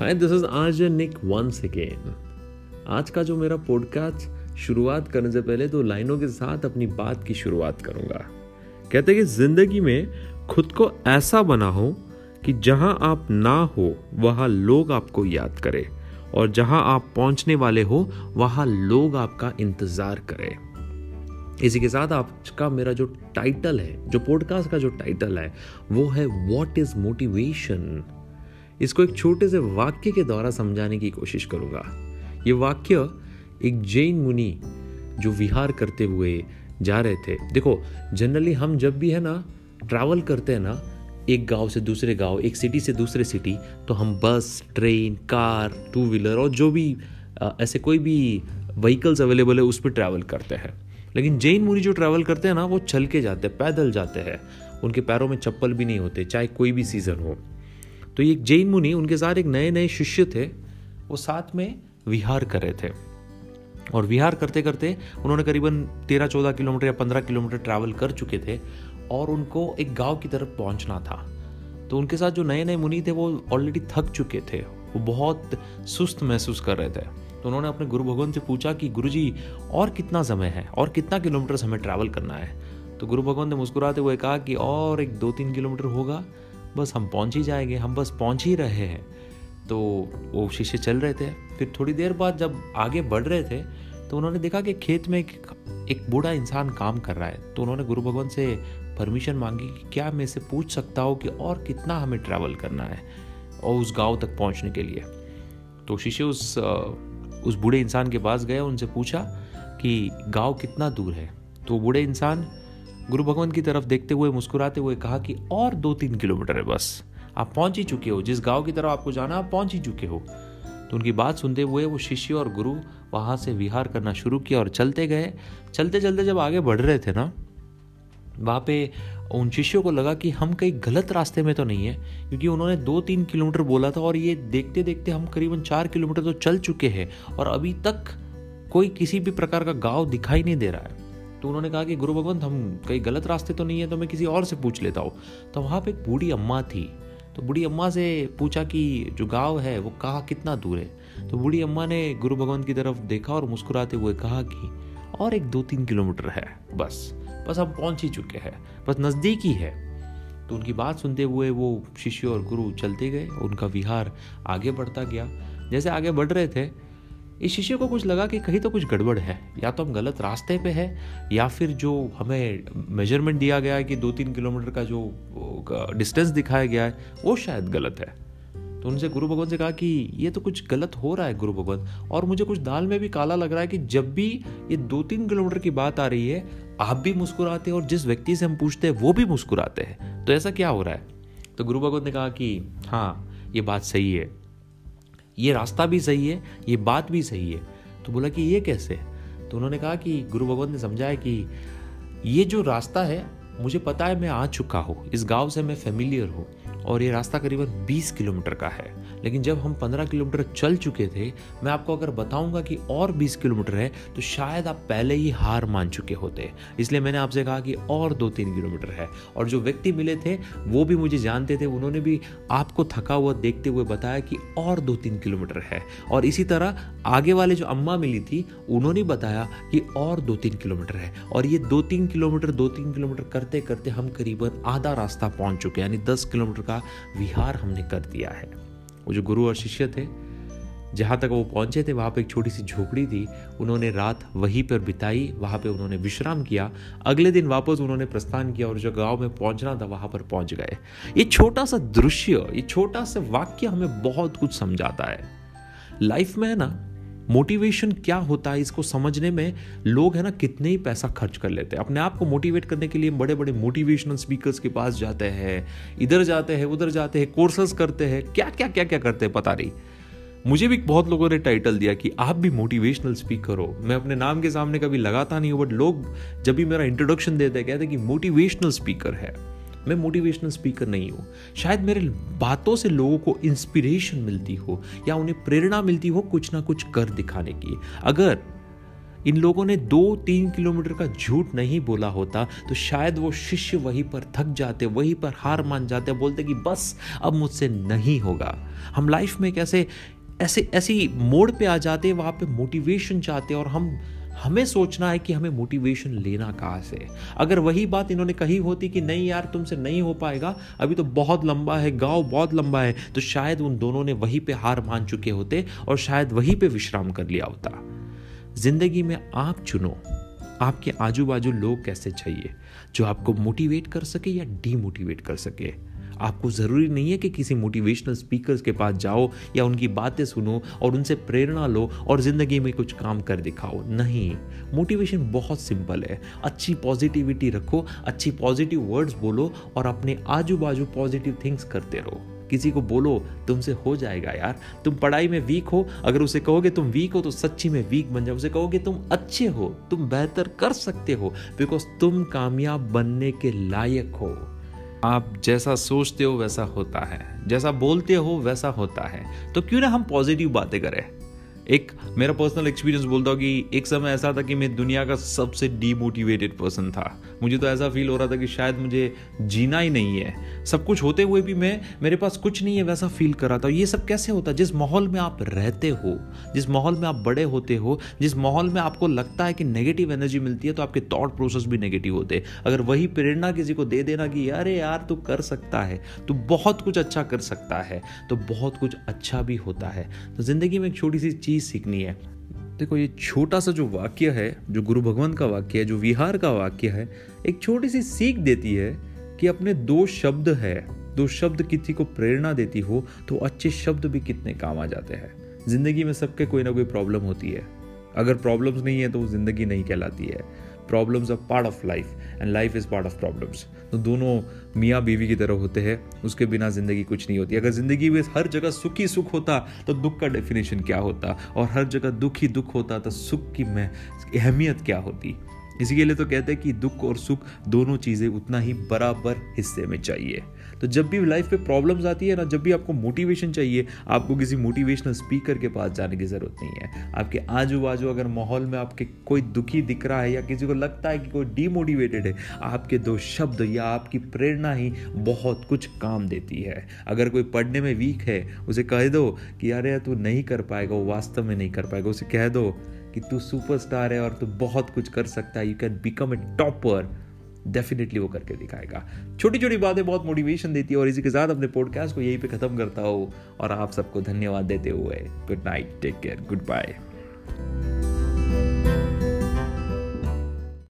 Hi this is आज निक once again आज का जो मेरा पॉडकास्ट शुरुआत करने से पहले तो लाइनों के साथ अपनी बात की शुरुआत करूँगा। कहते कि ज़िंदगी में खुद को ऐसा बनाओ कि जहाँ आप ना हो, वहाँ लोग आपको याद करें। और जहाँ आप पहुँचने वाले हो, वहाँ लोग आपका इंतज़ार करें। इसी के साथ आपका मेरा जो टाइटल है, जो पॉडकास्ट का जो टाइटल है, वो है व्हाट इज़ मोटिवेशन इसको एक छोटे से वाक्य के द्वारा समझाने की कोशिश करूँगा। ये वाक्य एक जैन मुनि जो विहार करते हुए जा रहे थे। देखो जनरली हम जब भी है ना ट्रैवल करते हैं ना एक गाँव से दूसरे गाँव एक सिटी से दूसरे सिटी तो हम bus train car two wheeler और जो भी आ, ऐसे कोई भी व्हीकल्स अवेलेबल है उस पर ट्रैवल करते हैं। लेकिन जैन मुनि जो ट्रैवल करते हैं ना वो चल के जाते हैं पैदल जाते हैं। उनके पैरों में चप्पल भी नहीं होते चाहे कोई भी सीज़न हो। तो ये जैन मुनि, उनके साथ एक नए नए शिष्य थे, वो साथ में विहार कर रहे थे। और विहार करते करते उन्होंने करीबन तेरह चौदह किलोमीटर या पंद्रह किलोमीटर ट्रैवल कर चुके थे और उनको एक गाँव की तरफ़ पहुँचना था। तो उनके साथ जो नए नए मुनि थे, वो ऑलरेडी थक चुके थे। वो बहुत सुस्त महसूस कर रहे थे। तो उन्होंने अपने गुरु भगवान से पूछा कि, गुरु जी, और कितना समय है? और कितना किलोमीटर हमें ट्रैवल करना है? तो गुरु भगवान ने मुस्कुराते हुए कहा कि, और एक दो तीन किलोमीटर होगा बस हम पहुँच ही जाएँगे हम बस पहुँच ही रहे हैं। तो वो शिष्य चल रहे थे। फिर थोड़ी देर बाद जब आगे बढ़ रहे थे तो उन्होंने देखा कि खेत में एक, एक बूढ़ा इंसान काम कर रहा है। तो उन्होंने गुरु भगवान से परमिशन मांगी कि क्या मैं इसे पूछ सकता हूँ कि और कितना हमें ट्रैवल करना है और उस गाँव तक पहुँचने के लिए। तो शिष्य उस उस बूढ़े इंसान के पास गए उनसे पूछा कि गाँव कितना दूर है? तो बूढ़े इंसान गुरु भगवान की तरफ़ देखते हुए, मुस्कुराते हुए कहा कि और दो तीन किलोमीटर है बस। आप पहुँच ही चुके हो। जिस गाँव की तरफ़ आपको जाना आप पहुँच ही चुके हो। तो उनकी बात सुनते हुए वो शिष्य और गुरु वहाँ से विहार करना शुरू किया और चलते गए। चलते चलते जब आगे बढ़ रहे थे ना, वहाँ पे उन शिष्यों को लगा कि हम कहीं गलत रास्ते में तो नहीं है, क्योंकि उन्होंने दो तीन किलोमीटर बोला था और ये देखते देखते हम करीबन चार किलोमीटर तो चल चुके हैं और अभी तक कोई किसी भी प्रकार का गाँव दिखाई नहीं दे रहा है। तो उन्होंने कहा कि गुरु भगवंत, हम कहीं गलत रास्ते तो नहीं है तो मैं किसी और से पूछ लेता हूँ। तो वहाँ पर एक बूढ़ी अम्मा थी। तो बूढ़ी अम्मा से पूछा कि जो गाँव है, वो कहाँ कितना दूर है? तो बूढ़ी अम्मा ने गुरु भगवंत की तरफ़ देखा और मुस्कुराते हुए कहा कि और एक दो तीन किलोमीटर है, बस। बस हम पहुँच ही चुके हैं। बस नज़दीक ही है। तो उनकी बात सुनते हुए वो शिष्य और गुरु चलते गए। उनका विहार आगे बढ़ता गया। जैसे आगे बढ़ रहे थे इस शिष्य को कुछ लगा कि कहीं तो कुछ गड़बड़ है। या तो हम गलत रास्ते पे है, या फिर जो हमें मेज़रमेंट दिया गया है कि दो तीन किलोमीटर का जो डिस्टेंस दिखाया गया है, वो शायद गलत है। तो उनसे गुरु भगवान से कहा कि ये तो कुछ गलत हो रहा है गुरु भगवान, और मुझे कुछ दाल में भी काला लग रहा है कि जब भी ये दो तीन किलोमीटर की बात आ रही है, आप भी मुस्कुराते हैं और जिस व्यक्ति से हम पूछते हैं, वो भी मुस्कुराते हैं। तो ऐसा क्या हो रहा है? तो गुरु भगवान ने कहा कि हाँ ये बात सही है। ये रास्ता भी सही है, ये बात भी सही है। तो बोला कि ये कैसे? है तो उन्होंने कहा कि गुरु भगवंत ने समझाया कि ये जो रास्ता है, मुझे पता है मैं आ चुका हूँ, इस गाँव से मैं फेमिलियर हूँ। और ये रास्ता करीबन 20 किलोमीटर का है। लेकिन जब हम 15 किलोमीटर चल चुके थे, मैं आपको अगर बताऊँगा कि और 20 किलोमीटर है तो शायद आप पहले ही हार मान चुके होते। इसलिए मैंने आपसे कहा कि और दो तीन किलोमीटर है। और जो व्यक्ति मिले थे, वो भी मुझे जानते थे, उन्होंने भी आपको थका हुआ, देखते हुए बताया कि और दो तीन किलोमीटर है। और इसी तरह आगे वाले जो अम्मा मिली थी, उन्होंने बताया कि और दो तीन किलोमीटर है। और ये दो तीन किलोमीटर दो तीन किलोमीटर करते करते हम करीबन आधा रास्ता पहुँच चुके हैं, यानी दस किलोमीटर का विहार हमने कर दिया है। वो जो गुरु और शिष्य थे, जहाँ तक वो पहुँचे थे, वहाँ पे एक छोटी सी झोपड़ी थी। उन्होंने रात वहीं पर बिताई, वहाँ पे उन्होंने विश्राम किया। अगले दिन वापस उन्होंने प्रस्थान किया और जो गाँव में पहुँचना था, वहाँ पर पहुँच गए। ये छोटा सा दृश्य, ये छोटा सा वाक्य हमें बहुत कुछ समझाता है। लाइफ में है ना मोटिवेशन क्या होता है इसको समझने में लोग है ना कितने ही पैसा खर्च कर लेते हैं। अपने आप को मोटिवेट करने के लिए बड़े बड़े मोटिवेशनल स्पीकर्स के पास जाते हैं, इधर जाते हैं, उधर जाते हैं कोर्सेस करते हैं क्या क्या क्या क्या करते हैं पता नहीं। मुझे भी बहुत लोगों ने टाइटल दिया कि आप भी मोटिवेशनल स्पीकर हो। मैं अपने नाम के सामने कभी लगाता नहीं हूँ बट लोग जब भी मेरा इंट्रोडक्शन देते हैं, कहते कि मोटिवेशनल स्पीकर है। मैं मोटिवेशनल स्पीकर नहीं हूँ। शायद मेरे बातों से लोगों को इंस्पिरेशन मिलती हो, या उन्हें प्रेरणा मिलती हो कुछ ना कुछ कर दिखाने की। अगर इन लोगों ने दो तीन किलोमीटर का झूठ नहीं बोला होता तो शायद वो शिष्य वहीं पर थक जाते, वहीं पर हार मान जाते, बोलते कि बस, अब मुझसे नहीं होगा। हम लाइफ में कैसे, ऐसे, ऐसी मोड़ पे आ जाते, वहाँ पे मोटिवेशन चाहते और हम हमें सोचना है कि हमें मोटिवेशन लेना कहाँ से अगर वही बात इन्होंने कही होती कि नहीं यार, तुमसे नहीं हो पाएगा, अभी तो बहुत लंबा है, गाँव बहुत लंबा है तो शायद उन दोनों ने वहीं पे हार मान चुके होते और शायद वहीं पे विश्राम कर लिया होता। ज़िंदगी में आप चुनो, आपके आजू बाजू लोग कैसे चाहिए, जो आपको मोटिवेट कर सके या डीमोटिवेट कर सके। आपको ज़रूरी नहीं है कि किसी मोटिवेशनल स्पीकर्स के पास जाओ या उनकी बातें सुनो और उनसे प्रेरणा लो और ज़िंदगी में कुछ काम कर दिखाओ। नहीं मोटिवेशन बहुत सिंपल है। अच्छी पॉजिटिविटी रखो, अच्छी पॉजिटिव वर्ड्स बोलो और अपने आजू बाजू पॉजिटिव थिंग्स करते रहो। किसी को बोलो, तुमसे हो जाएगा यार। तुम पढ़ाई में वीक हो। अगर उसे कहोगे तुम वीक हो तो सच्ची में वीक बन जाओ। उसे कहोगे तुम अच्छे हो। तुम बेहतर कर सकते हो। बिकॉज़ तुम कामयाब बनने के लायक हो। आप जैसा सोचते हो वैसा होता है, जैसा बोलते हो वैसा होता है। तो क्यों ना हम पॉजिटिव बातें करें? एक मेरा पर्सनल एक्सपीरियंस बोलता हूँ कि एक समय ऐसा था कि मैं दुनिया का सबसे डीमोटिवेटेड पर्सन था। मुझे तो ऐसा फील हो रहा था कि शायद मुझे जीना ही नहीं है। सब कुछ होते हुए भी मैं, मेरे पास कुछ नहीं है वैसा फील कर रहा था। ये सब कैसे होता? है जिस माहौल में आप रहते हो, जिस माहौल में आप बड़े होते हो, जिस माहौल में आपको लगता है कि नेगेटिव एनर्जी मिलती है तो आपके थॉट प्रोसेस भी नेगेटिव होते अगर वही प्रेरणा किसी को दे देना कि, अरे यार, तू कर सकता है, तू बहुत कुछ अच्छा कर सकता है तो बहुत कुछ अच्छा भी होता है। तो ज़िंदगी में एक छोटी सी चीज़ चीज़ सीखनी है। देखो, ये छोटा सा जो वाक्य है, जो गुरु भगवान का वाक्य है, जो विहार का वाक्य है, एक छोटी सी सीख देती है कि अपने दो शब्द है, दो शब्द किसी को प्रेरणा देती हो तो अच्छे शब्द भी कितने काम आ जाते हैं। ज़िंदगी में सबके कोई ना कोई प्रॉब्लम होती है। अगर प्रॉब्लम्स नहीं है तो वो ज़िंदगी नहीं कहलाती है। Problems are part of life and life is part of problems तो दोनों मियाँ बीवी की तरह होते हैं, उसके बिना ज़िंदगी कुछ नहीं होती। अगर ज़िंदगी में हर जगह सुख ही सुख होता तो दुख का डेफिनेशन क्या होता? और हर जगह दुख ही दुख होता तो सुख की मैं, अहमियत क्या होती? इसी के लिए तो कहते हैं कि दुख और सुख दोनों चीज़ें उतना ही बराबर हिस्से में चाहिए। तो जब भी लाइफ पे प्रॉब्लम्स आती है ना, जब भी आपको मोटिवेशन चाहिए, आपको किसी मोटिवेशनल स्पीकर के पास जाने की ज़रूरत नहीं है। आपके आजू बाजू अगर माहौल में आपके कोई दुखी दिख रहा है या किसी को लगता है कि कोई डीमोटिवेटेड है, आपके दो शब्द या आपकी प्रेरणा ही बहुत कुछ काम देती है। अगर कोई पढ़ने में वीक है, उसे कह दो कि, अरे तू नहीं कर पाएगा, वो वास्तव में नहीं कर पाएगा। उसे कह दो कि, तू सुपरस्टार है और तू बहुत कुछ कर सकता है you can become a topper definitely वो करके दिखाएगा। छोटी छोटी बातें बहुत मोटिवेशन देती है और इसी के साथ अपने पॉडकास्ट को यहीं पे खत्म करता हूँ। और आप सबको धन्यवाद देते हुए good night take care goodbye